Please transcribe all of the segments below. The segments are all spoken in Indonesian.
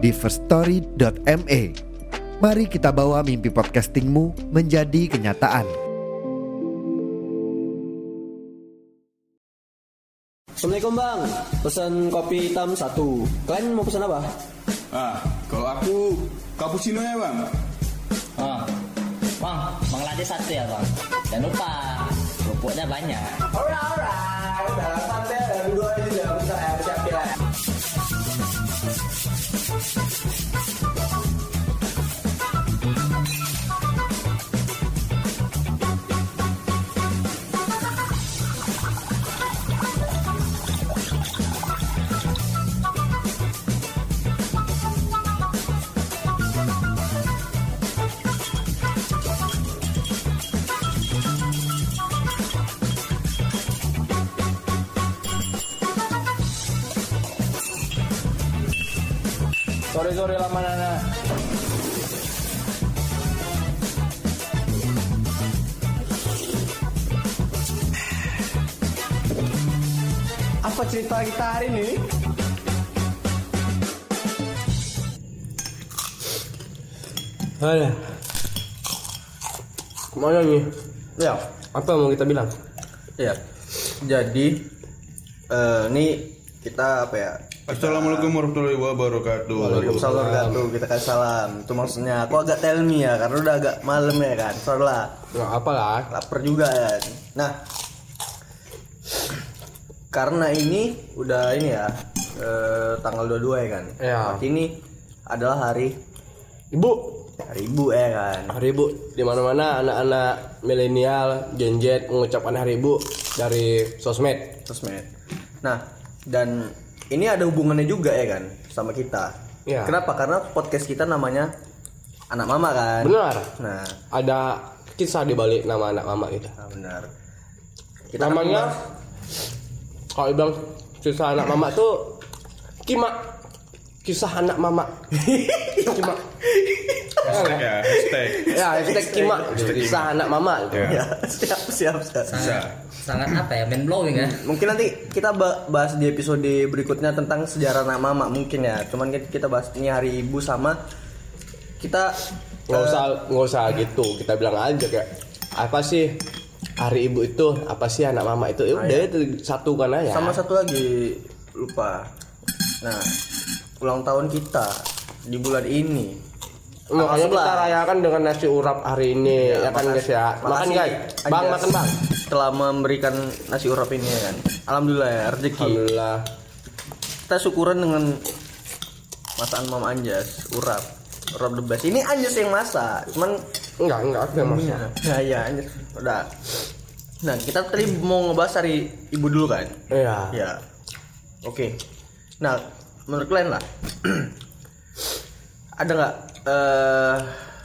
di firststory.me. Mari kita bawa mimpi podcastingmu menjadi kenyataan. Assalamualaikum bang, pesan kopi hitam satu. Kalian mau pesan apa? Ah, kalau aku cappuccino ya bang. Oh, bang, bang latte satu ya bang. Jangan lupa, kerupuknya banyak. Alright, alright. Udah santai, dua aja Sore sore lama nana. Apa cerita kita hari ini? Alah. Ke mana nih? Ya, Apa yang mau kita bilang? ya. Jadi eh ini kita apa ya? Assalamualaikum warahmatullahi wabarakatuh. Waalaikumsalam warahmatullahi Kita kasih salam. Itu maksudnya. Aku agak tell me ya, karena udah agak malam ya kan. Sorry lah. Nggak apa lah. lapar juga ya. Nah, karena ini udah ini ya eh, tanggal 22 ya kan. Iya. Berarti ini adalah hari Ibu, hari ibu ya kan. hari ibu di mana-mana anak-anak milenial, Gen Z mengucapkan hari ibu dari sosmed. Sosmed. Nah, dan ini ada hubungannya juga ya kan sama kita. Iya. Kenapa? Karena podcast kita namanya anak mama kan. Benar. Nah, Ada kisah di balik nama anak mama kita. nah benar. Kita Namanya kalau bilang kisah anak mama tuh Kima. Kisah anak mama. Kima. Hashtag ya, hashtag. Ya, hashtag. Kisah anak mama. gitu. Ya. ya, siap siap siap. Bisa. Sangat apa ya, mind blowing ya. Mungkin nanti kita ba- bahas di episode berikutnya tentang sejarah anak mama mungkin ya. Cuman kita- bahas ini hari ibu sama kita nggak usah nggak usah gitu kita bilang aja kayak apa sih hari ibu itu apa sih anak mama itu ya udah itu satukan aja sama satu lagi lupa. Nah, ulang tahun kita di bulan ini. makanya kita 11. rayakan dengan nasi urap hari ini ya, kan guys ya makan guys bang makan bang Telah memberikan nasi urap ini ya kan. Alhamdulillah ya rezeki. alhamdulillah Kita syukuran dengan masakan Mam Anjas, urap. Urap the best. Ini Anjas yang masak. Cuman enggak enggak aku yang masak Ya ya Anjas. Udah. Nah, kita tadi mau ngebahas hari ibu dulu kan? iya Ya. Oke. Nah, menurut kalian lah. ada nggak eh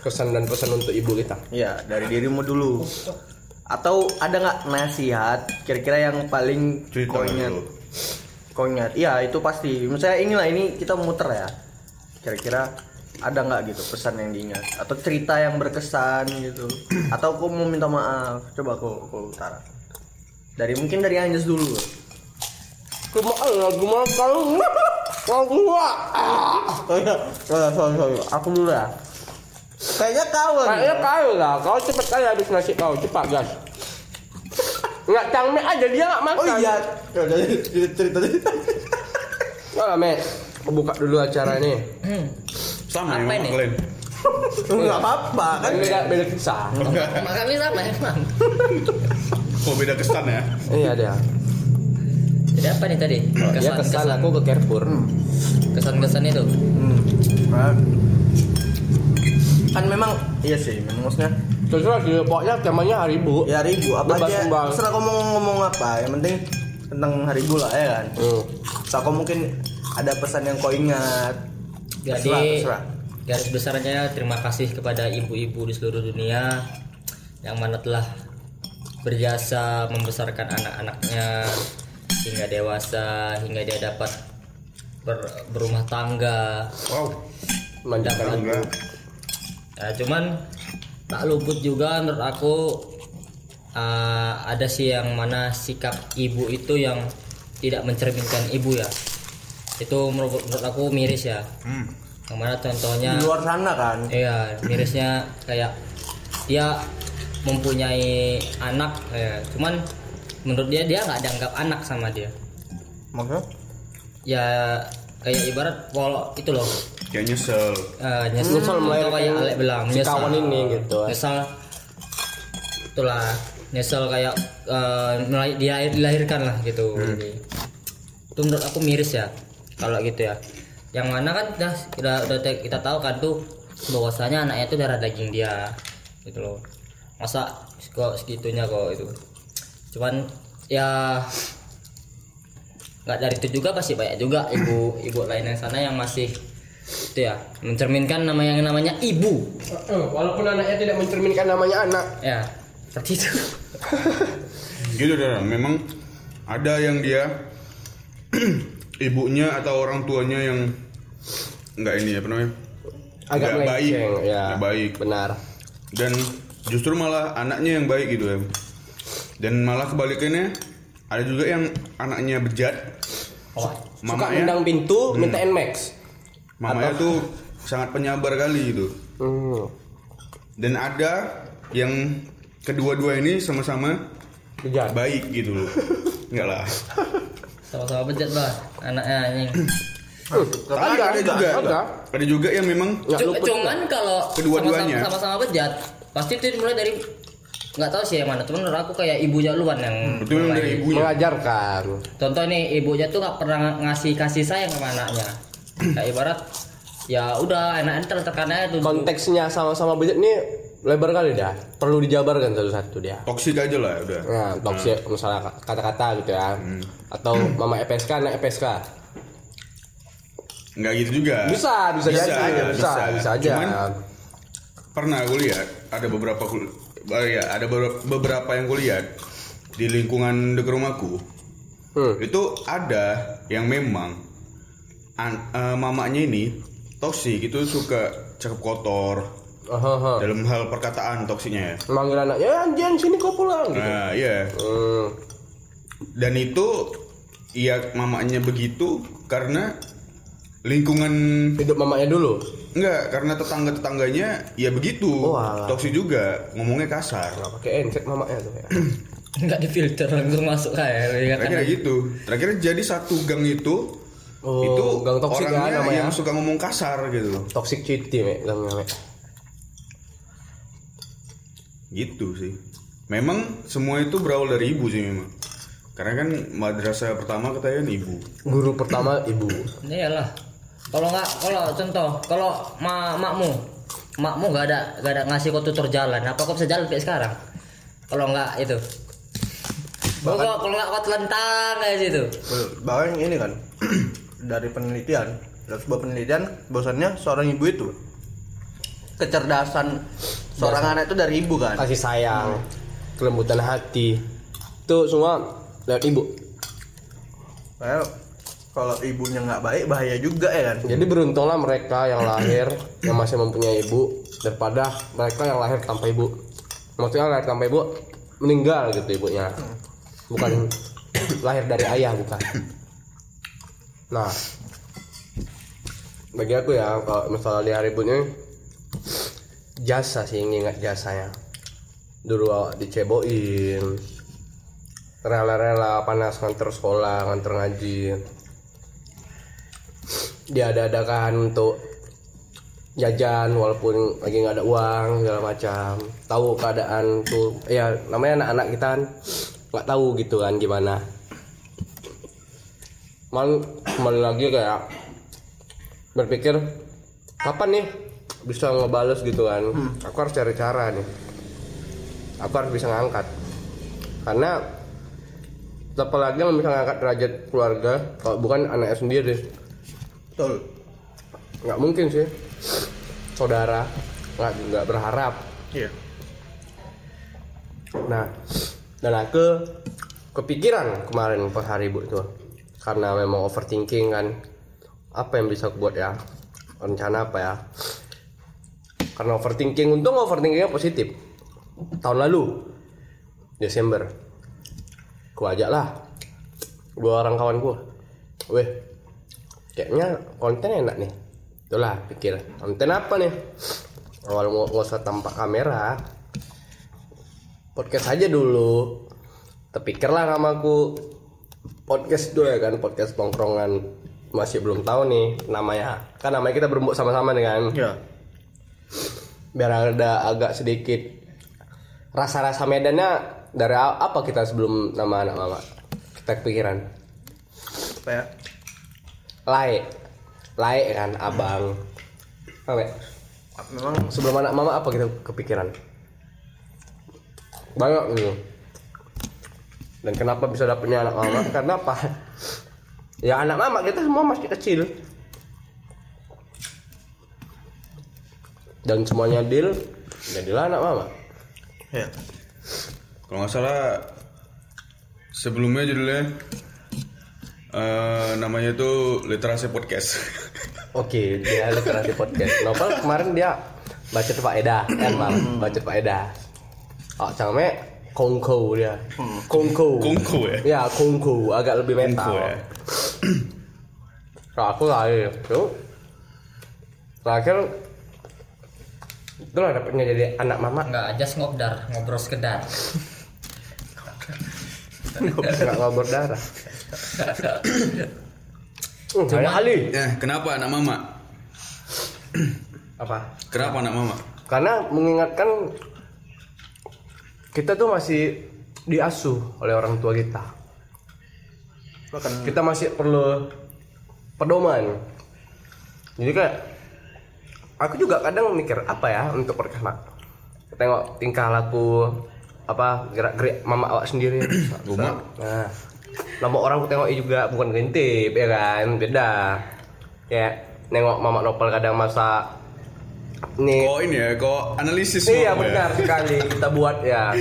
kesan dan pesan untuk ibu kita ya dari dirimu dulu. Atau ada nggak nasihat kira-kira yang paling. Kau ingat? Iya, itu pasti. Misalnya inilah ini kita muter ya. Kira-kira ada nggak gitu pesan yang diingat atau cerita yang berkesan gitu atau kau mau minta maaf coba kau kau utara dari mungkin dari Anjas dulu cuma lagi makan aku gua Oh iya, sorry, sorry, sorry. Aku dulu ya. Kayaknya kau kayaknya kau lah kau cepet kali habis nasi kau cepat gas nggak cangme aja dia nggak makan Oh iya. Ya udah, cerita cerita. Nggak lah, Mek. Aku buka dulu acara ini. Sama Apa yang ini? kalian. Enggak apa-apa kan. Kan beda, beda kisah. Makan ini sama emang. Oh beda kesan ya. Iya dia. Jadi apa nih tadi? Dia Kesan kesan kesan aku ke Carrefour. kesan kesan itu. Hmm. Nah. Kan memang iya sih, memang maksudnya Terserah sih, pokoknya temanya hari ibu. ya hari ibu apa aja terserah kamu mau ngomong apa yang penting tentang hari ibu lah ya kan Hmm. so kau mungkin ada pesan yang kau ingat Jadi Terserah, terserah. garis besarnya terima kasih kepada ibu-ibu di seluruh dunia yang mana telah berjasa membesarkan anak-anaknya hingga dewasa hingga dia dapat ber- berumah tangga. wow ibu. Ya, cuman tak luput juga menurut aku uh, ada sih yang mana sikap ibu itu yang tidak mencerminkan ibu ya. Itu menurut, menurut aku miris ya. Yang mana contohnya di luar sana kan Iya, mirisnya kayak dia mempunyai anak, ya. cuman menurut dia dia nggak dianggap anak sama dia. maksudnya Ya kayak ibarat kalau itu loh, Kayak nyesel. uh, nyesel, Nyesel melahirkan kayak Alek bilang, si kawan ini gitu. Nyesel, itulah nyesel kayak uh, dia dilahirkan lah gitu. Hmm. Jadi, itu menurut aku miris ya, kalau gitu ya. Yang mana kan udah udah, udah kita tahu kan tuh bahwasanya anaknya itu darah daging dia, gitu loh. Masa kok segitunya kok itu. Cuman ya nggak dari itu juga pasti banyak juga ibu ibu lain yang sana yang masih itu ya mencerminkan nama yang namanya ibu Walaupun anaknya tidak mencerminkan namanya anak. ya seperti itu Gitu dah. Memang ada yang dia ibunya atau orang tuanya yang nggak ini apa namanya Agak nggak baik, melenceng, ya. baik. Benar. dan justru malah anaknya yang baik gitu ya. Dan malah kebalikannya ada juga yang anaknya bejat, oh, Suka mendang pintu, minta Nmax. mamanya tuh sangat penyabar kali gitu. Hmm. Dan ada yang kedua-dua ini sama-sama Bejat. baik gitu loh. Enggak lah. sama-sama bejat bah anaknya anjing Ada, ada juga. ada. Ada juga yang memang cuman kalau Kedua-duanya. sama-sama sama-sama bejat pasti itu dimulai dari nggak tahu sih yang mana cuman menurut aku kayak ibunya duluan yang itu memang dari ibunya. mengajarkan. contoh nih ibunya tuh nggak pernah ngasih kasih sayang sama anaknya kayak ibarat ya udah anaknya tertekan aja tuh Konteksnya sama-sama bejat ini lebar kali dah. Perlu dijabarkan satu-satu dia. Toksik aja lah udah. Nah, toxic misalnya kata-kata gitu ya. Atau mama EPSK anak EPSK. Enggak gitu juga. Bisa, bisa, Bisa, jadi, bisa, bisa. bisa, aja. Cuman, Pernah aku lihat ada beberapa kul- oh ya, ada beberapa, yang kulihat di lingkungan dekat rumahku. Hmm. Itu ada yang memang an- eh, mamanya ini toksik itu suka cakap kotor Aha, dalam hal perkataan toksiknya ya. Manggil anaknya, "Eh, anjing sini kau pulang gitu. Nah, iya. Hmm. Dan itu iya mamanya begitu karena lingkungan Hidup mamanya dulu. Enggak karena tetangga-tetangganya ya begitu. Oh, alah. toksik juga, ngomongnya kasar. Nggak pakai enset mamanya tuh ya. nggak difilter langsung masuk kayak ya kan Terakhir gitu. Terakhir jadi satu gang itu Oh, itu gang toksik ya orangnya namanya. yang suka ngomong kasar gitu loh. Toxic city, me, gangnya, me. Gitu sih. Memang semua itu berawal dari ibu sih memang. Karena kan madrasah pertama katanya kan ibu. Guru pertama ibu. iyalah kalau nggak kalau contoh kalau ma makmu makmu nggak ada nggak ada ngasih kau tutur jalan apa kau bisa jalan kayak sekarang? Kalau nggak itu. Kalau nggak- kalau nggak kau telentang kayak situ bahkan ini kan dari penelitian dari sebuah penelitian bahwasannya seorang ibu itu kecerdasan seorang anak itu dari ibu kan? Kasih sayang, kelembutan hati. Itu semua lewat ibu. Kayak kalau ibunya nggak baik bahaya juga ya kan Jadi beruntunglah mereka yang lahir yang masih mempunyai ibu daripada mereka yang lahir tanpa ibu. Maksudnya lahir tanpa ibu meninggal gitu ibunya. Bukan lahir dari ayah bukan. Nah, bagi aku ya kalau misalnya hari ibunya jasa sih ingat jasanya. Dulu awak diceboin, rela-rela panas nganter sekolah, nganter ngaji, dia ada adakan untuk jajan walaupun lagi nggak ada uang segala macam. Tahu keadaan tuh ya namanya anak-anak kita kan nggak tahu gitu kan gimana. Mal kembali lagi kayak berpikir kapan nih bisa ngebales gitu kan? Aku harus cari cara nih. Aku harus bisa ngangkat. Karena apalagi yang bisa ngangkat derajat keluarga kalau bukan anaknya sendiri betul. Nggak mungkin sih. Saudara nggak nggak berharap. Iya. Nah, dan aku kepikiran kemarin pas hari ibu itu. Karena memang overthinking kan. Apa yang bisa aku buat ya? Rencana apa ya? Karena overthinking untung overthinkingnya positif. Tahun lalu Desember. Ku ajak lah dua orang kawanku weh kayaknya konten enak nih. Itulah pikir. Konten apa nih? Awal nggak usah tampak kamera. Podcast aja dulu. Terpikirlah sama aku. Podcast dulu ya kan podcast tongkrongan. Masih belum tahu nih namanya. Kan namanya kita berembuk sama-sama nih kan. Iya. biar ada agak sedikit rasa-rasa medannya dari apa kita sebelum nama anak mama kita kepikiran. Apa ya? Laik laik kan abang. Apa ya? Memang sebelum anak mama apa kita kepikiran? Banyak gitu. Dan kenapa bisa dapetnya anak mama? Karena apa ya anak mama kita semua masih kecil. Dan semuanya deal jadilah anak mama. Ya. Kalau nggak salah sebelumnya judulnya eh, namanya itu literasi podcast. oke dia literasi podcast. Nopal kemarin dia baca faedah kan bang? Baca faedah oh cangme kongko dia. Kongko. Kongko ya? ya kongko agak lebih mental Kongko ya? Kalau aku lahir tuh terakhir itulah dapetnya jadi anak mama. Enggak, just ngobdar, ngobrol sekedar. nggak ngobrol darah hmm, Cuma, Eh, kenapa anak mama? apa? Kenapa anak mama? karena mengingatkan kita tuh masih diasuh oleh orang tua kita. Bahkan kita masih perlu pedoman. Jadi kayak aku juga kadang mikir apa ya untuk perkenak tengok tingkah laku apa gerak gerik mama awak sendiri. Guma. nah nama orang aku tengok juga bukan ngintip ya kan? Beda. Ya nengok mama nopal kadang masak nih Kok ini ya, kok analisis Iya ya? benar sekali. Kita buat ya.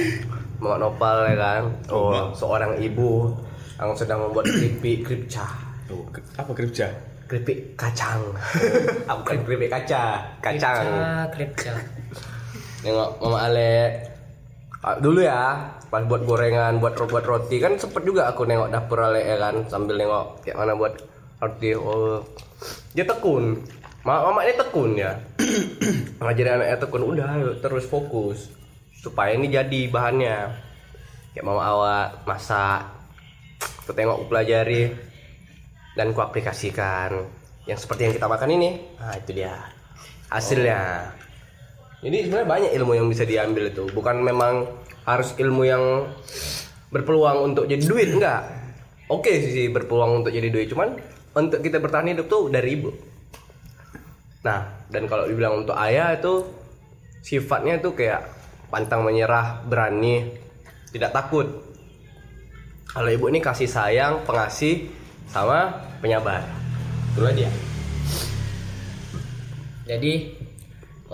Mak Nopal ya kan? Oh. Seorang ibu Yang sedang membuat keripik kripca Tuh, ke- apa kerja? Keripik kacang. Ah, Bukan keripik kaca Kacang. Kripca, kripca. Nengok Mama Ale. Ah, Dulu ya Buat gorengan Buat buat roti. Kan sempet juga aku nengok dapur Ale ya kan? Sambil nengok Kayak mana buat roti. Oh. Dia tekun. Mama ini tekun ya? Ngajarin anaknya tekun. Udah terus fokus. Supaya ini jadi bahannya. Kayak mama awak Masak. Aku tengok aku pelajari. Dan ku aplikasikan. Yang seperti yang kita makan ini. Nah itu dia. Hasilnya ini sebenarnya banyak ilmu yang bisa diambil itu. Bukan memang harus ilmu yang berpeluang untuk jadi duit enggak. Oke sih sih berpeluang untuk jadi duit cuman untuk kita bertahan hidup tuh dari ibu. Nah dan kalau dibilang untuk ayah itu sifatnya itu kayak pantang menyerah berani tidak takut. Kalau ibu ini kasih sayang pengasih sama penyabar. Itulah dia Jadi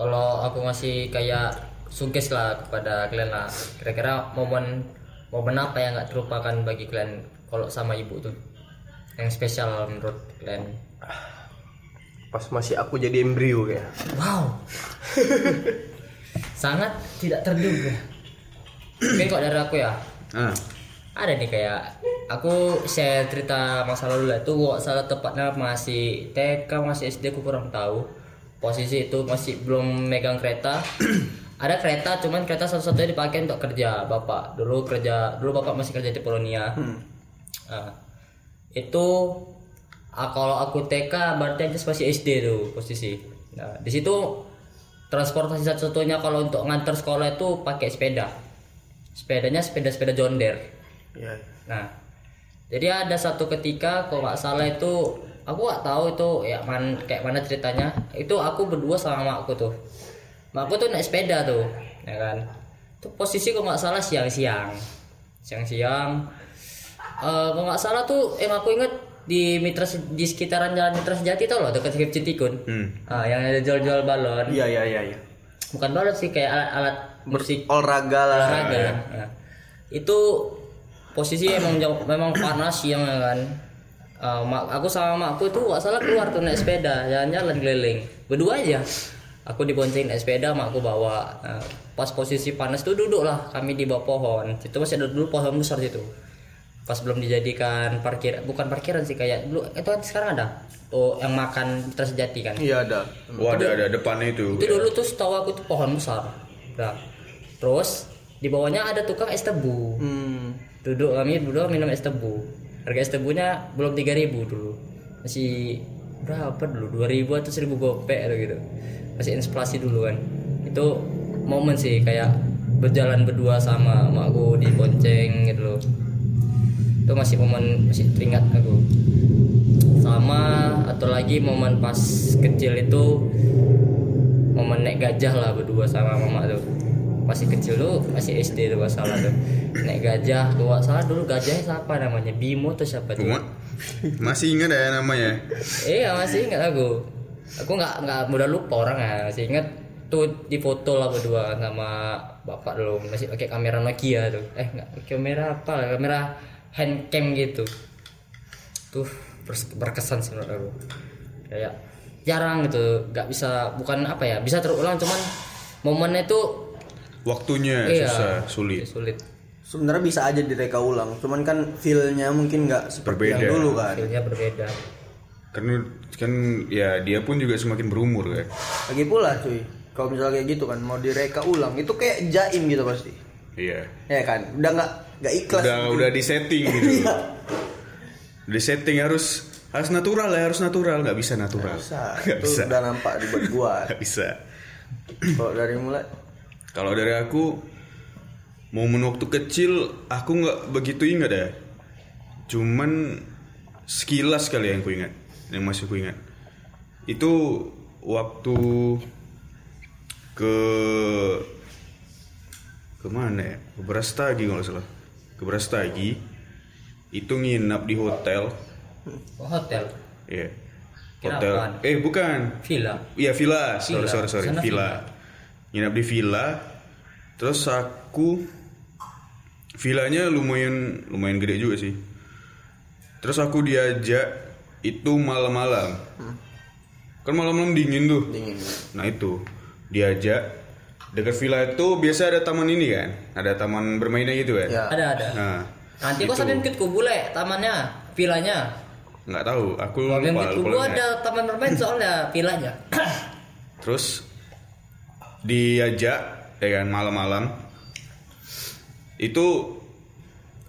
kalau aku ngasih kayak sugges lah kepada kalian lah. Kira-kira momen momen apa yang nggak terlupakan bagi kalian kalau sama ibu tuh? Yang spesial menurut kalian? pas masih aku jadi embrio kayak Wow. Sangat tidak terduga. Mungkin kok dari aku ya. Ah, Ada nih kayak aku share cerita masa lalu lah itu gua salah tepatnya masih TK masih SD aku kurang tahu posisi itu masih belum megang kereta. Ada kereta cuman kereta satu-satunya dipakai untuk kerja bapak. Dulu kerja dulu bapak masih kerja di Polonia. Nah, itu ah, kalau aku TK berarti aja masih SD tuh posisi. Nah di situ transportasi satu-satunya kalau untuk ngantar sekolah itu pakai sepeda. Sepedanya sepeda-sepeda John Deere. Ya. Nah, jadi ada satu ketika kalau nggak salah itu aku nggak tahu itu ya man, kayak mana ceritanya. Itu aku berdua sama makku tuh. Makku tuh naik sepeda tuh, ya kan. Itu posisi kalau nggak salah siang-siang, siang-siang. Eh kalau nggak salah tuh yang aku inget di Mitra di sekitaran jalan Mitra Sejati tau loh dekat Skip Citikun. Hmm. Ah, yang ada jual-jual balon. Iya iya iya iya. Bukan balon sih kayak alat-alat musik Olahraga lah. olahraga. Ya. Itu posisi emang jauh, memang panas siang ya kan. Eh, mak, aku sama makku itu gak salah keluar tuh naik sepeda jalan-jalan keliling. Berdua aja. Aku dibonceng naik sepeda makku bawa. Nah, pas posisi panas tuh duduk lah kami di bawah pohon. Itu masih ada dulu pohon besar situ. Pas belum dijadikan parkir bukan parkiran sih kayak dulu itu kan sekarang ada? Oh yang makan tersejati kan? Iya ada. Wah ada ada depannya itu. itu dulu tuh setahu aku tuh pohon besar. Nah, terus di bawahnya ada tukang es tebu. Hmm. duduk kami duduk minum es tebu harga es tebunya belum 3000 dulu. Masih berapa dulu? 2000 atau 1000 gopek atau gitu. Masih inflasi dulu kan. Itu momen sih kayak berjalan berdua sama makku di bonceng gitu loh. Itu masih momen masih teringat aku. Sama atau lagi momen pas kecil itu momen naik gajah lah berdua sama mama tuh masih kecil tuh masih SD tuh gak salah tuh. Naik gajah tuh salah dulu gajahnya siapa namanya? Bimo tuh siapa tuh? Masih ingat ya namanya. iya masih ingat aku. Aku nggak nggak mudah lupa orang ya masih ingat tuh di foto lah berdua sama bapak dulu masih pakai kamera Nokia tuh. Eh nggak kamera apa? Kamera handcam gitu. Tuh berkesan sih menurut aku. Kayak jarang gitu nggak bisa bukan apa ya bisa terulang cuman momennya tuh Waktunya iya susah, sulit. sulit Sebenarnya bisa aja direka ulang, cuman kan feel-nya mungkin nggak seperti Berbeda. yang dulu kan. feelnya berbeda Karena kan ya dia pun juga semakin berumur kan. Lagi pula cuy, kalau misalnya kayak gitu kan mau direka ulang, itu kayak jaim gitu pasti. Iya. Ya kan, udah nggak nggak ikhlas. Udah gitu. udah di setting gitu. Iya. di setting harus harus natural ya harus natural nggak bisa natural Bisa, nggak itu bisa udah nampak dibuat-buat. nggak bisa Kalau dari mulai, kalau dari aku momen waktu kecil aku nggak begitu ingat ya. Cuman sekilas kali yang ku ingat yang masih ku ingat. Itu waktu ke ke mana ya? Ke Brastagi kalau salah. Ke Brastagi. Itu nginap di hotel. Oh, hotel? Ya Kira hotel. apaan? eh bukan. Villa. Iya villa, sorry Villa. sorry sorry. Sana villa. Nginap di villa. Terus aku villanya lumayan lumayan gede juga sih. Terus aku diajak itu malam-malam. Kan malam-malam dingin tuh. dingin. Nah itu diajak dekat villa itu biasa ada taman ini kan, ada taman bermainnya gitu kan. Ya. ada ada Nah nanti itu. kok sampai ikut kubu le tamannya villanya nggak tahu, aku Kalau yang lupa. lupa lihat. ada taman bermain soalnya villanya Terus diajak ya kan malam-malam. Itu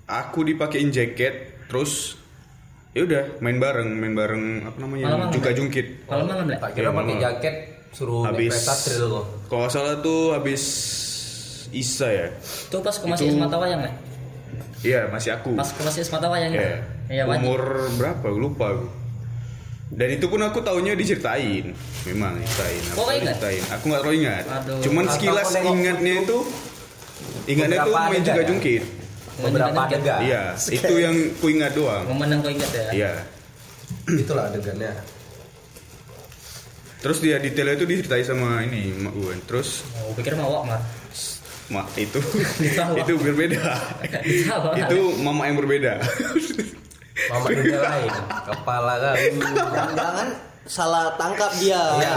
aku dipakein jaket terus ya udah main bareng main bareng apa namanya Malam-malam, juga ya? jungkit. Malam-malam le tak kira pakai malam. jaket suruh habis kalau salah tuh habis Isa ya? Itu pas ke masih mata wayang le iya masih aku. Pas ke masih mata wayang iya wajib. Umur berapa? Gua lupa aku dan itu pun aku taunya diceritain memang diceritain aku Kok ingat? diceritain aku nggak terlalu ingat Aduh. cuman sekilas ingatnya itu ingatnya tuh beberapa main juga ya? jungkit beberapa adegan Iya, itu yang ku ingat doang. momen yang kau ingat ya Iya. itulah adegannya Terus dia detailnya itu diceritain sama ini mak gue. Terus oh, pikir mau mar mak itu itu berbeda. Itu mama yang berbeda. mama dunia lain kepala kan Jangan-jangan salah tangkap dia. Iya.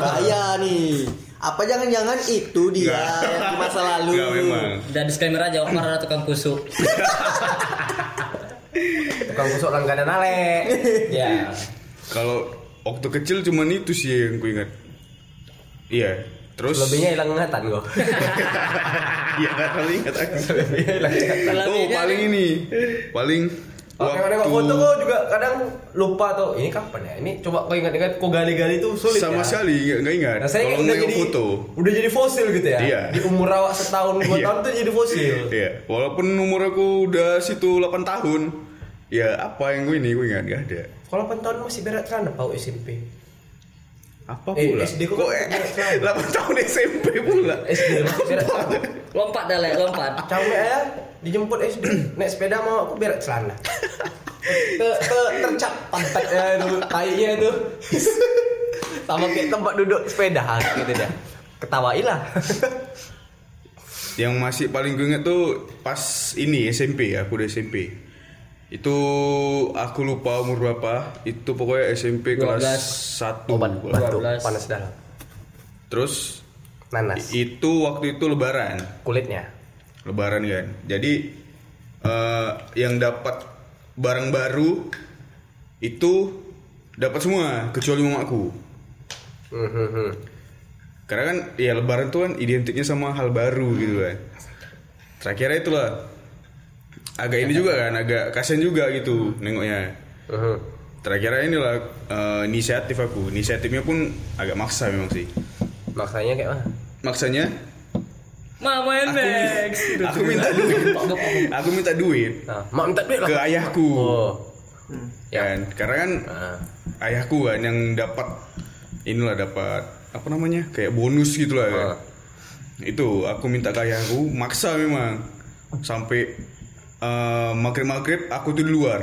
Bahaya nih. Apa jangan-jangan itu dia yang di masa lalu? Enggak memang. dan disclaimer aja Omar ada tukang kusuk tukang busuk langganan ale ya Kalau waktu kecil cuman itu sih yang ku ingat. Iya. Terus lebihnya hilang ingatan kok Iya nggak ingat aku. Oh Lebihnya paling ini paling Oke, nengok foto kok juga kadang lupa tuh. Ini kapan ya? Ini coba kau ingat-ingat kok gali-gali tuh sulit sama ya. sekali nggak ingat. Nah, saya Kalau udah jadi foto. udah jadi fosil gitu ya. Iya. Di umur awak setahun dua Iya. tahun tuh jadi fosil. Iya, walaupun umur aku udah situ 8 tahun. Ya apa yang gue ini gue ingat gak ada. Kalau 8 tahun masih berat celana pau SMP. Apa Eh, pula? SD kok kok celana? 8 tahun SMP pula. SD celana. lompat dah le lompat Cawe ya dijemput SD naik sepeda mau aku berat celana. Te, tercap pantatnya itu, kayaknya itu. Sama kayak tempat duduk sepeda gitu dia. Ketawailah. Yang masih paling gue inget tuh pas ini SMP ya, aku udah SMP. Itu aku lupa umur berapa. Itu pokoknya SMP kelas 1. Obat batuk 12. panas dalam. Terus Nanas. itu waktu itu lebaran. Kulitnya. Lebaran kan. Jadi eh, yang dapat barang baru itu dapat semua kecuali mamaku. Hmm, hmm, hmm. Karena kan ya lebaran tuh kan identiknya sama hal baru gitu kan. Terakhirnya itulah agak ini juga kan, agak kasian juga gitu nengoknya. Hmm. Terakhirnya inilah eh, inisiatif aku. Inisiatifnya pun agak maksa memang sih. Maksanya kayak mana? Maksanya Mama Nex. aku minta duit. aku minta duit Nah, mak minta duit lah. ke ayahku. Oh. Kan, karena kan Nah. ayahku kan yang dapat inilah dapat apa namanya kayak bonus gitu lah kan. Ah. itu aku minta ke ayahku maksa memang sampai eh, maghrib maghrib aku tuh di luar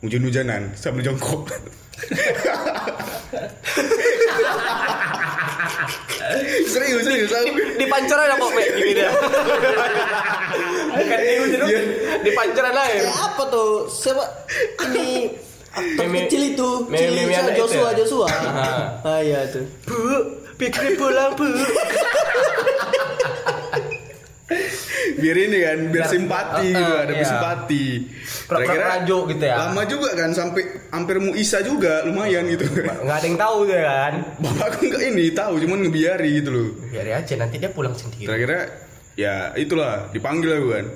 hujan hujanan sambil jongkok serius serius aku Di pancoran apa Mek? Gini dia. Bukan di ujung Iya. Di pancoran lain. Eh, apa tuh? Siapa ini aktor Meme- kecil itu? meme- meme itu Joshua, ya? Joshua. Ah iya tuh. Bu, pikir pulang bu. biar ini kan biar Biar- simpati uh, gitu ada iya. simpati rajo gitu ya. lama juga kan sampai hampir mau isa juga lumayan gitu Nggak ada yang tahu ya kan? bapakku nggak ini tahu cuman ngebiari gitu loh Biar aja nanti dia pulang sendiri. kira-kira ya itulah dipanggil aku kan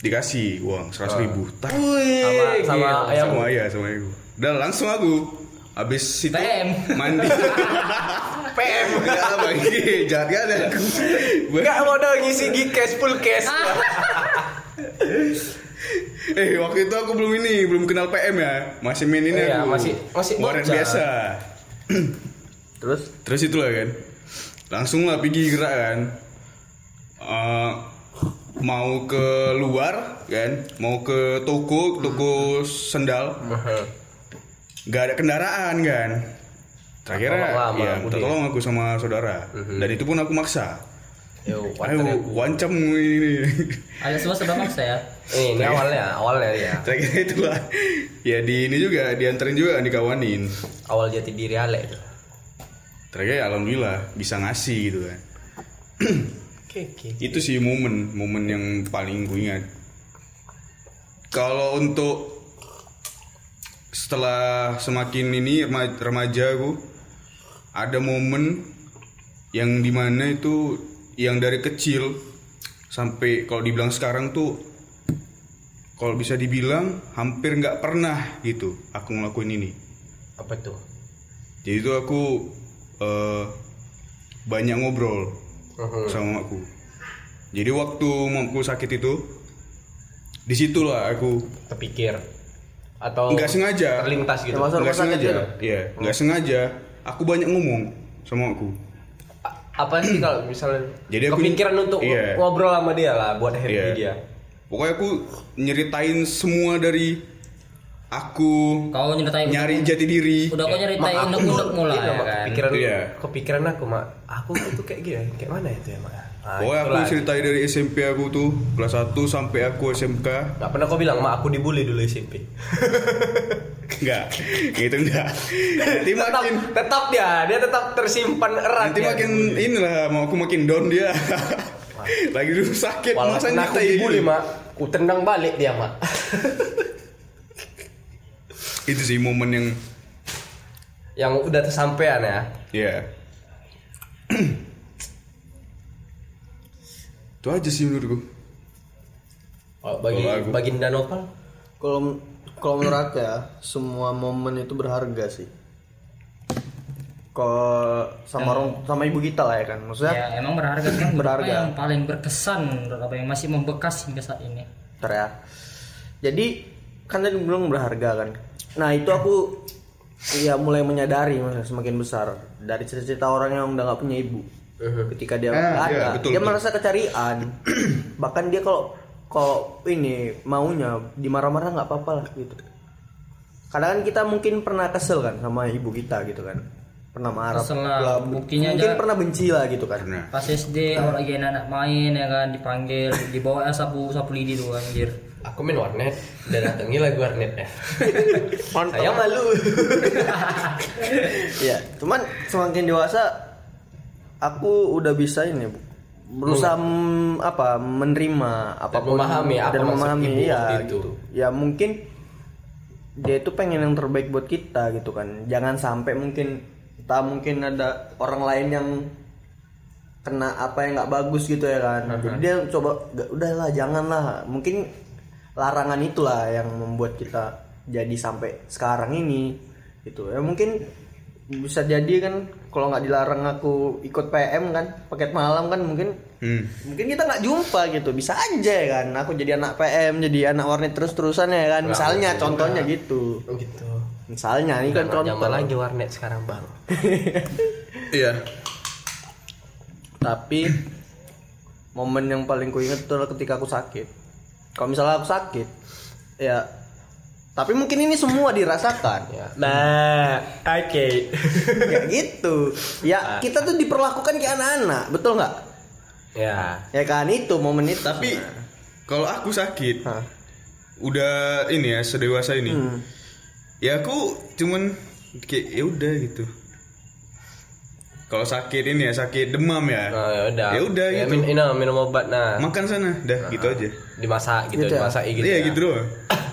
dikasih uang seratus ribu tak Sama sama ayam. sama ayah sama aku dan langsung aku habis itu mandi PM. ya bagi jahat kan aku Enggak dong ngisi gcash full cash. eh waktu itu aku belum ini belum kenal PM ya. Masih main ini Iya, aku. masih- masih biasa. Terus? Terus itulah kan. Langsung lah pergi gerak kan. Eh, mau ke luar kan. Mau ke toko toko sendal. Nggak ada kendaraan kan lah sama ya minta tolong aku sama saudara dan itu pun aku maksa Yo, ayo partner. wancam ini Ada semua sudah maksa ya. Eh, ini awalnya, awalnya ya. terakhirnya itulah ya di ini juga dianterin juga dikawanin Awal jati diri Ale itu. terakhir ya alhamdulillah bisa ngasih gitu kan Oke, oke. itu sih momen momen yang paling gue ingat kalau untuk setelah semakin ini rema- remaja aku ada momen yang di mana itu yang dari kecil sampai kalau dibilang sekarang tuh kalau bisa dibilang hampir nggak pernah gitu aku ngelakuin ini Apa tuh? jadi itu aku eh, banyak ngobrol Mhm. sama aku. Jadi waktu mamaku sakit itu, di situlah aku Terpikir atau nggak sengaja, terlintas gitu. Termasuk- nggak sengaja, iya, nggak sengaja. Aku banyak ngomong sama aku. A- Apa sih kalau misalnya Jadi aku- kepikiran untuk iya. ngobrol sama dia lah buat happy Iya. dia. Pokoknya aku nyeritain semua dari aku Kau nyeritain nyari jati diri. Udah kau nyeritain Mak, aku tuh- mulai iya, ya Mak, kan. Kepikiran Iya. kepikiran aku mak. Aku tuh kayak gini, kayak mana itu ya mak? Nah, Pokoknya aku ceritain dari SMP aku tuh kelas 1 sampai aku SMK. Nggak pernah kau bilang mak aku dibully dulu SMP. Enggak, gitu enggak. Nanti tetap, makin tetap dia, dia tetap tersimpan erat. nanti dia. makin inilah mau aku makin down dia. Lagi dulu sakit masa aku dibully mak, ku tendang balik dia mak. Itu sih momen yang Yang udah tersampaian ya. ya. Itu aja sih menurutku. Oh, bagi aku- Baginda Nopal, kalau kalau menurut aku ya semua momen itu berharga sih. Kalau sama orang sama ibu kita lah ya kan, maksudnya Ya emang berharga kan Berharga. Apa yang paling berkesan menurut apa yang masih membekas hingga saat ini. Ntar ya. Jadi kan tadi belum berharga kan. Nah itu aku ya mulai menyadari maksudnya semakin besar dari cerita-cerita orang yang udah nggak punya ibu. Ketika dia nggak iya, ada, betul, dia betul. merasa kecarian. Bahkan dia kalau kalau ini maunya dimarah-marah nggak apa-apa lah gitu. kadang kan kita mungkin pernah kesel kan sama ibu kita gitu kan pernah marah Kesel lah, mungkin aja- pernah benci lah gitu kan Pernah. pas SD orang lagi anak main ya kan dipanggil dibawa sapu sapu lidi tuh anjir Aku main warnet dan datangi lagi warnet ya. Saya malu. Iya, cuman semakin dewasa aku udah bisa ini Bu. Berusaha m- apa menerima apa memahami apa dan memahami ya waktu itu. gitu. Ya mungkin dia itu pengen yang terbaik buat kita gitu kan. Jangan sampai mungkin kita mungkin ada orang lain yang kena apa yang nggak bagus gitu ya kan. Jadi dia coba "Gak, udahlah janganlah. Mungkin larangan itulah yang membuat kita jadi sampai sekarang ini gitu. Ya mungkin bisa jadi kan kalau nggak dilarang aku ikut PM kan paket malam kan mungkin Hmm. mungkin kita nggak jumpa gitu bisa aja ya kan aku jadi anak PM jadi anak warnet terus terusan ya kan misalnya contohnya gitu Oh gitu. misalnya ini kan contoh lagi warnet sekarang bang. Iya. tapi momen yang paling ku inget itu adalah ketika aku sakit kalau misalnya aku sakit ya tapi mungkin ini semua dirasakan Ya. Nah, oke. ya gitu ya kita tuh diperlakukan kayak anak-anak betul nggak ya. ya kan itu momen itu Tapi kalau aku sakit, Hah. udah ini ya sedewasa ini, Hmm. ya aku cuman kayak ya udah gitu. Kalau sakit ini ya sakit demam ya, Nah, ya udah. Ya udah Ya, gitu. min- ini, minum obat nah. makan sana, dah gitu aja. Dimasak gitu, Gitu ya? dimasak gitu. Iya ya. gitu doang.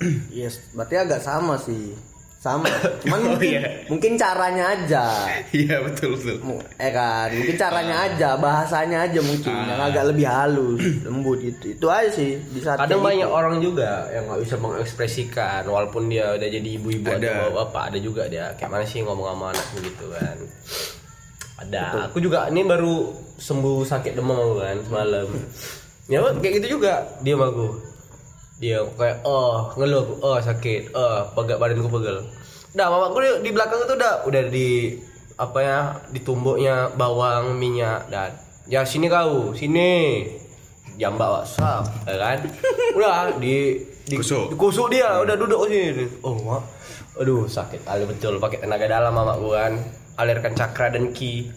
Yes, berarti agak sama sih. Sama. Cuman Oh, mungkin, iya. mungkin caranya aja. Iya betul betul. Mu- Eh kan, mungkin caranya aja, bahasanya aja mungkin Ah. yang agak lebih halus, lembut itu. Itu aja sih di saat Kadang banyak gitu. orang juga yang nggak bisa mengekspresikan walaupun dia udah jadi ibu-ibu Ada. atau bapak ada juga dia kayak mana sih ngomong sama anak gitu kan. Ada. Aku juga ini baru sembuh sakit demam kan semalam. Ya kayak gitu juga dia sama aku. Dia kayak oh ngeluh oh sakit, oh pegel badanku pegel. Udah mamaku di, di belakang itu udah udah di apa ya ditumbuknya bawang minyak dan ya sini kau sini. Jambak WhatsApp ya kan? Udah di di Kusuk. dikusuk dia udah duduk sini. Oh mak aduh sakit kali betul pakai tenaga dalam mama gua kan. Alirkan cakra dan ki.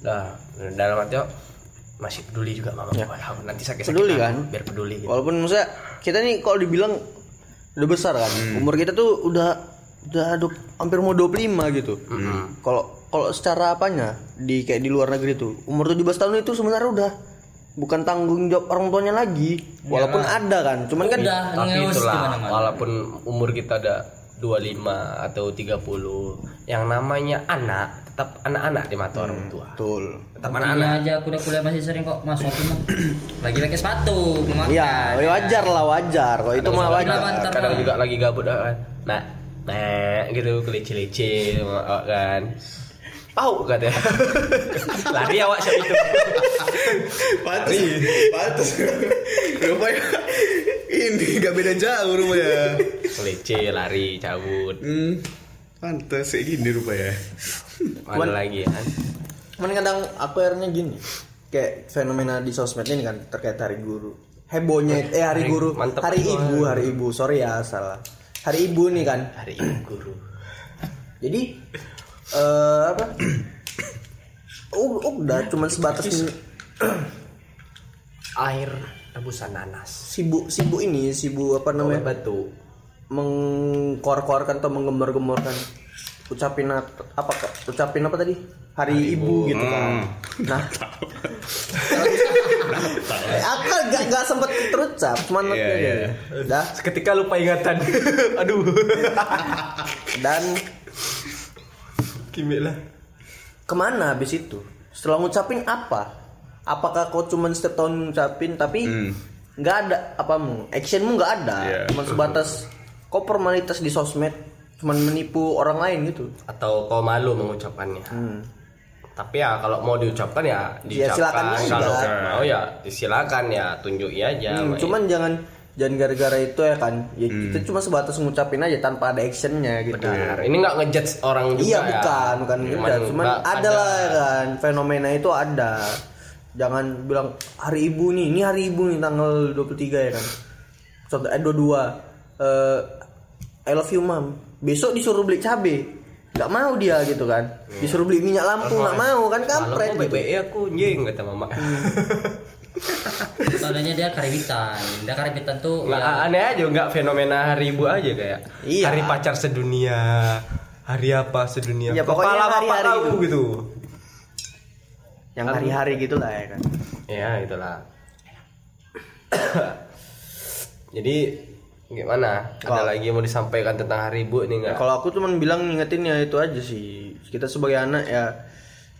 Dah dalam hati oh, masih peduli juga mama gua Alhamdulillah, nanti sakit sakit Peduli kan? biar peduli gitu. Walaupun maksudnya kita nih kalau dibilang udah besar kan. Hmm. Umur kita tuh udah udah du- hampir mau 25 gitu. Hmm. Kalau kalau secara apanya di kayak di luar negeri tuh umur 17 tahun itu sebenarnya udah bukan tanggung jawab orang tuanya lagi. Walaupun ada kan, cuman kan udah tapi itulah walaupun umur kita ada 25 atau 30 yang namanya anak tetap anak-anak di mata orang tua betul. tetap anak-anak aja aku udah kuliah masih sering kok masuk mah lagi pakai sepatu. Iya, wajar lah wajar. Kalau itu mah wajar. Kadang mah. juga lagi gabut kan nah nah gitu kelece-lece awak kan Pau katanya lari awak siap itu Pantes, pantes. Rupanya ini gak beda jauh rupanya. kelece lari cabut. Hmm, pantes kayak gini rupanya. mana lagi ya. kan Cuman kadang aku akhirnya gini Kayak fenomena di sosmed ini kan terkait hari guru. Hebohnya, eh hari Hari- guru. mantep Hari ibu, hari ibu, sorry ya salah. Hari ibu nih kan. Hari ini guru. Jadi eh apa? Oh, udah cuman sebatas air rebusan nanas. Sibuk sibuk ini sibuk apa namanya namanya? batu. Mengkor-korkan atau menggembar-gemborkan. Ucapin apa ucapin apa tadi? Hari, ibu, gitu kan. Nah. Eh, aku kan gak, gak sempet terucap cuman Iya, aja. iya. dah. Seketika lupa ingatan. Aduh. Dan kimik lah. ke mana habis itu? Setelah ngucapin apa apakah kau cuman setiap tahun ngucapin tapi Hmm. nggak ada apamu actionmu nggak ada Iya. cuman sebatas kau formalitas di sosmed cuman menipu orang lain gitu atau kau malu mengucapkannya Hmm. tapi ya kalau mau diucapkan ya Ya, silakan diucapkan aja. kalau mau ya silakan ya tunjuki aja Hmm, cuman jangan jangan gara-gara itu ya kan ya kita cuma sebatas ngucapin aja tanpa ada actionnya gitu Benar. ini nggak ngejudge orang juga iya ya. bukan bukan Cuman ada lah ya kan fenomena itu ada jangan bilang hari ibu nih ini hari ibu nih tanggal 23 ya kan? Contoh eh 22 eh I love you mom besok disuruh beli cabe. Nggak mau dia gitu kan? Disuruh beli minyak lampu nggak mau kan? Kampret gitu. BBE aku anjing kata mama. Soalnya dia karibitan. Dia karibitan tuh Nggak, ya, aneh aja nggak fenomena hari ibu aja kayak Iya. hari pacar sedunia hari apa sedunia. Ya, pokoknya Kepala bapak hari-hari tahu itu. gitu yang hari-hari gitu lah ya kan. Ya itulah. Jadi gimana? Ada Kalau- lagi yang mau disampaikan tentang hari ibu nih Ya, nggak? Kalau aku cuman bilang ngingetin ya itu aja sih. Kita sebagai anak ya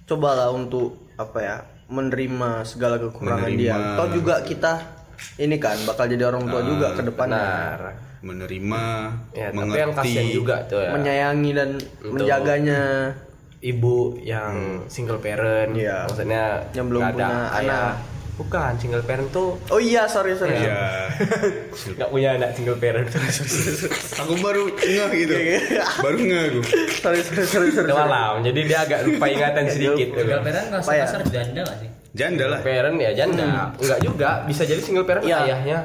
cobalah untuk apa ya menerima segala kekurangan Menerima. dia toh juga kita ini kan bakal jadi orang tua juga ke depannya. Benar. Menerima ya tapi mengerti. yang kasihan juga tuh ya. Menyayangi dan menjaganya ibu yang single parent. Iya. maksudnya Yang belum nggak ada punya ayah. anak. bukan single parent tuh oh iya sorry sorry ya nggak punya anak single parent. Aku baru ngeh gitu. Baru ngeh aku. Sorry sorry sorry sorry, udah malam jadi dia agak lupa ingatan sedikit single parent kasar Apa ya? kasar janda gak sih? janda lah. Parent ya janda. Enggak juga bisa jadi single parent Iya. ayahnya.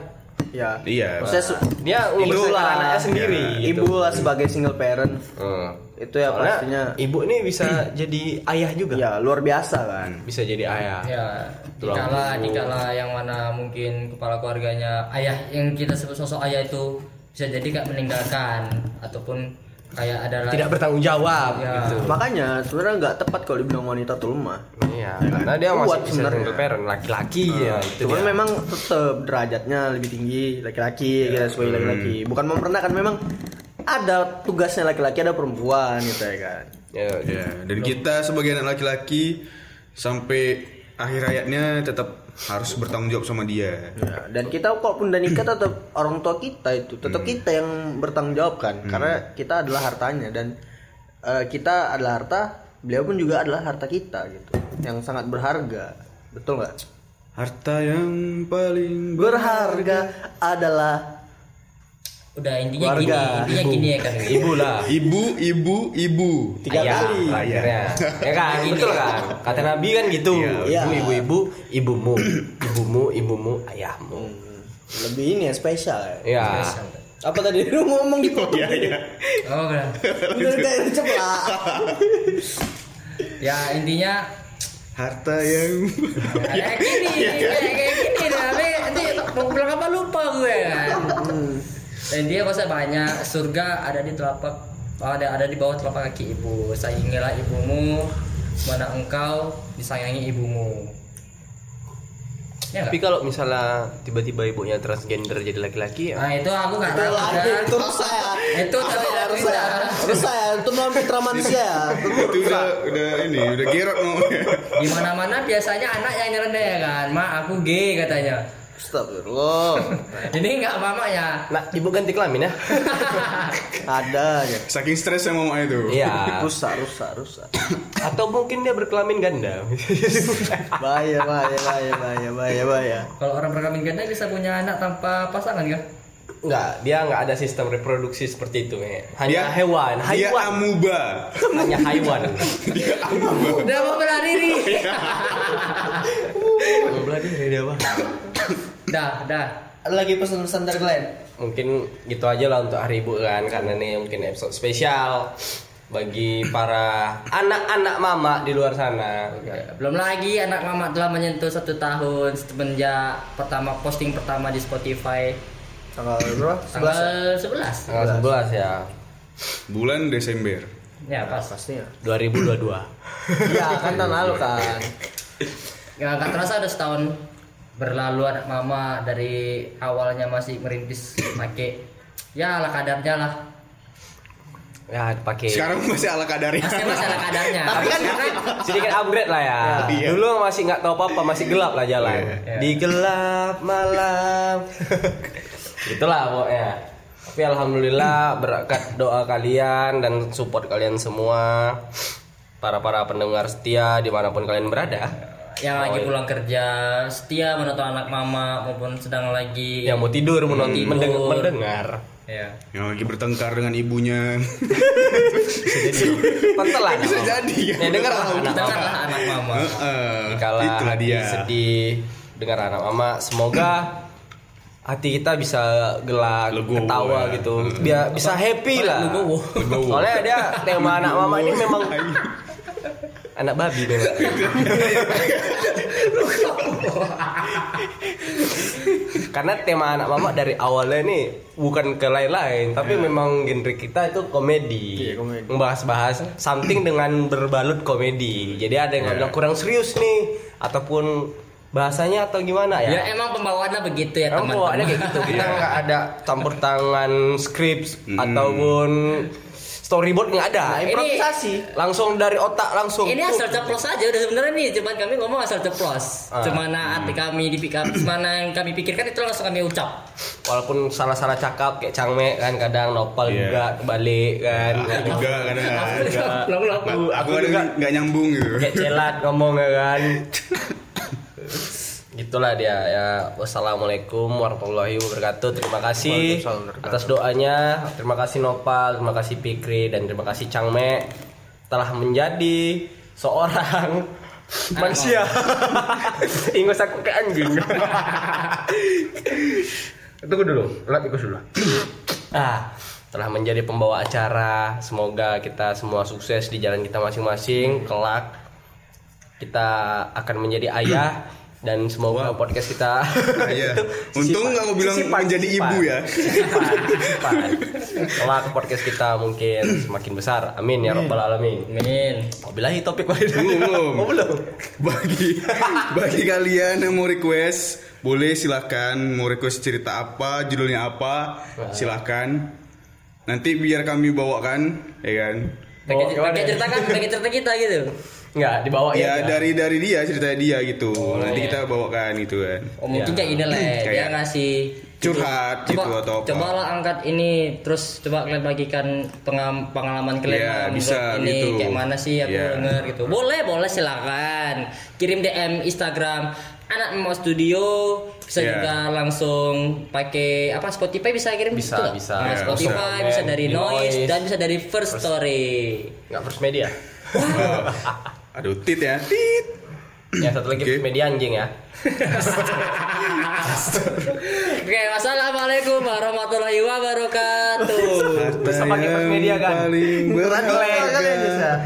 Ya iya. Maksudnya su- dia ngurus lah. anaknya sendiri gitu. ibu lah sebagai single parent. Hmm. Itu ya Soalnya pastinya. ibu ini bisa jadi ayah juga. Ya luar biasa kan. Bisa jadi ayah. Ya, dikala dikala yang mana mungkin kepala keluarganya ayah yang kita sebut sosok ayah itu bisa jadi kayak meninggalkan ataupun kayak adalah tidak bertanggung jawab Ya. gitu. Makanya sebenarnya nggak tepat kalau dibilang wanita tuh lemah. Iya karena dia masih Kuat bisa sebenarnya. single parent laki-laki ya itu Cuman dia. memang tetap derajatnya lebih tinggi laki-laki kita sebagai laki-laki. Bukan memperendahkan memang ada tugasnya laki-laki ada perempuan gitu ya kan. Ya, ya dan kita sebagai anak laki-laki sampai akhir hayatnya tetap harus bertanggung jawab sama dia. Ya, dan kita kalaupun udah nikah tetap orang tua kita itu tetap kita yang bertanggung jawab kan karena kita adalah hartanya dan eh, kita adalah harta beliau pun juga adalah harta kita gitu yang sangat berharga betul nggak? Harta yang paling berharga. adalah udah intinya Keluarga. gini intinya gini ya kan ibu lah. Ibu ibu ibu. Tiga Ayah, kali. akhirnya. Ya kan? Betul. Kan? Kata nabi kan gitu. Iya. ibu ibu ibu ibumu ibumu ibumu ayahmu. Lebih ini ya spesial ya? Ya apa tadi? Lu ngomong di iya iya. Oh benar udah kayak ceplak. Ya intinya harta yang kayak gini kayak gini tapi nanti mau bilang apa? Lupa gue kan dan dia masa banyak surga ada di telapak ada ada di bawah telapak kaki ibu. Sayangilah ibumu mana engkau disayangi ibumu. Ya tapi kalau misalnya tiba-tiba ibunya transgender jadi laki-laki ya. Nah itu aku nggak itu tahu kan itu rusak ya. Itu tapi harus saya harus saya itu melawan fitra manusia ya. Itu udah udah ini udah gerot ngomongnya. Di mana mana biasanya anak yang nyeleneh ya kan. Ma aku gay katanya Astagfirullah. Ini nggak mamanya nah ibu ganti kelamin ya? Ada aja. Saking stresnya mama itu. Iya. Rusak rusak rusak. Atau mungkin dia berkelamin ganda. Bahaya bahaya bahaya bahaya bahaya bahaya. Kalau orang berkelamin ganda bisa punya anak tanpa pasangan kan Enggak, dia nggak ada sistem reproduksi seperti itu. Me. Hanya Dia- hewan, dia hewan. amuba Hanya hewan. dia amuba udah mau bela diri. Mau bela diri dia apa? Dah dah. Ada lagi pesan-pesan dari kalian Mungkin gitu aja lah untuk hari ibu kan, karena ini mungkin episode spesial bagi para anak-anak mama di luar sana. belum lagi anak mama telah menyentuh satu tahun semenjak pertama posting pertama di Spotify. Tanggal berapa? Tanggal 11 Tanggal 11 ya, bulan Desember. Ya pas. Pastinya 2022. iya kan tahun lalu kan. Ya nggak terasa udah setahun berlalu anak mama dari awalnya masih merintis pakai ya ala kadarnya lah Ya, pakai sekarang masih ala kadarnya masih masih ala kadarnya Tapi kan- sedikit upgrade lah ya. Iya. Dulu masih nggak tahu apa-apa, masih gelap lah jalan. Iya. Di gelap malam. Itulah pokoknya. Tapi alhamdulillah berkat doa kalian dan support kalian semua para para pendengar setia di mana pun kalian berada yang Oh, lagi iya. pulang kerja setia menonton anak mama maupun sedang lagi yang mau tidur menonton Tidur. mendeng- mendengar ya yang lagi bertengkar dengan ibunya Pantel lah bisa anak jadi kan ya dengar anak dengarlah mama anak mama Heeh, Kala itulah hati dia sedih dengar anak mama semoga hati kita bisa gelak, Legowo, ketawa ya. gitu. Biar bisa happy lah. Legowo. Legowo. Soalnya dia tema anak mama ini memang anak babi memang. Karena tema anak mama dari awalnya nih bukan ke lain-lain, tapi memang genre kita itu komedi. Iya, komedi. Membahas-bahas something dengan berbalut komedi. Jadi ada yang nggak bilang kurang serius nih ataupun bahasanya atau gimana Ya ya? emang pembawaannya begitu ya teman-teman. bawaannya kayak gitu. Kita nggak ada campur tangan skrip ataupun storyboard nggak ada. Nah, improvisasi. Langsung dari otak langsung. Ini asal ceplos aja udah sebenarnya nih, cuman kami ngomong asal ceplos. Ah. Cemana hati kami dipikir, mana yang kami pikirkan itu langsung kami ucap. Walaupun salah-salah cakap kayak Cangme kan kadang nopal Iya. juga kebalik kan. Aku juga kadang kan. Lalu lalu. Aku, aku kadang juga. nggak nyambung gitu. Kayak celat ngomong ya kan. Gitulah dia ya. Wassalamualaikum warahmatullahi wabarakatuh. Terima kasih atas doanya. Terima kasih Nopal, terima kasih Pikri dan terima kasih Cangme telah menjadi seorang manusia. Ingus aku ke anjing. Tunggu dulu, lap ikut dulu. ah, telah menjadi pembawa acara. Semoga kita semua sukses di jalan kita masing-masing. Kelak kita akan menjadi ayah dan semoga podcast kita Iya. itu Untung nggak mau bilang sisipan, menjadi sisipan. ibu ya. Sisipan, sisipan. Kelak podcast kita mungkin semakin besar. Amin ya rabbal alamin. Amin. Wabillahi topik. Belum. Oh, belum. bagi bagi kalian yang mau request boleh silakan mau request cerita apa judulnya apa silakan nanti biar kami bawakan ya kan Pakai cerita kan, pakai cerita kita gitu. Enggak, dibawa ya ya. dari dari dia cerita dia gitu nanti kita bawakan gitu kan Oh mungkin Iya. kayak gini lah ya. dia Kayak ngasih curhat coba, gitu atau apa. Coba lah angkat ini terus coba kalian bagikan pengalaman kalian Iya, Bang, bisa ini gitu. kayak mana sih aku Iya. denger gitu. Boleh, boleh silakan. Kirim DM Instagram anak mau studio bisa Iya. juga langsung pakai apa Spotify bisa kirim Bisa, gitu nggak? bisa. Nah, Iya, Spotify bisa. bisa dari Noise Noise. dan bisa dari First Story. Enggak first media. aduh tit ya tit Ya satu lagi first media anjing ya. Oke, wassalamualaikum warahmatullahi wabarakatuh. Bisa pakai media kan? paling Berat berharga. kalian bisa.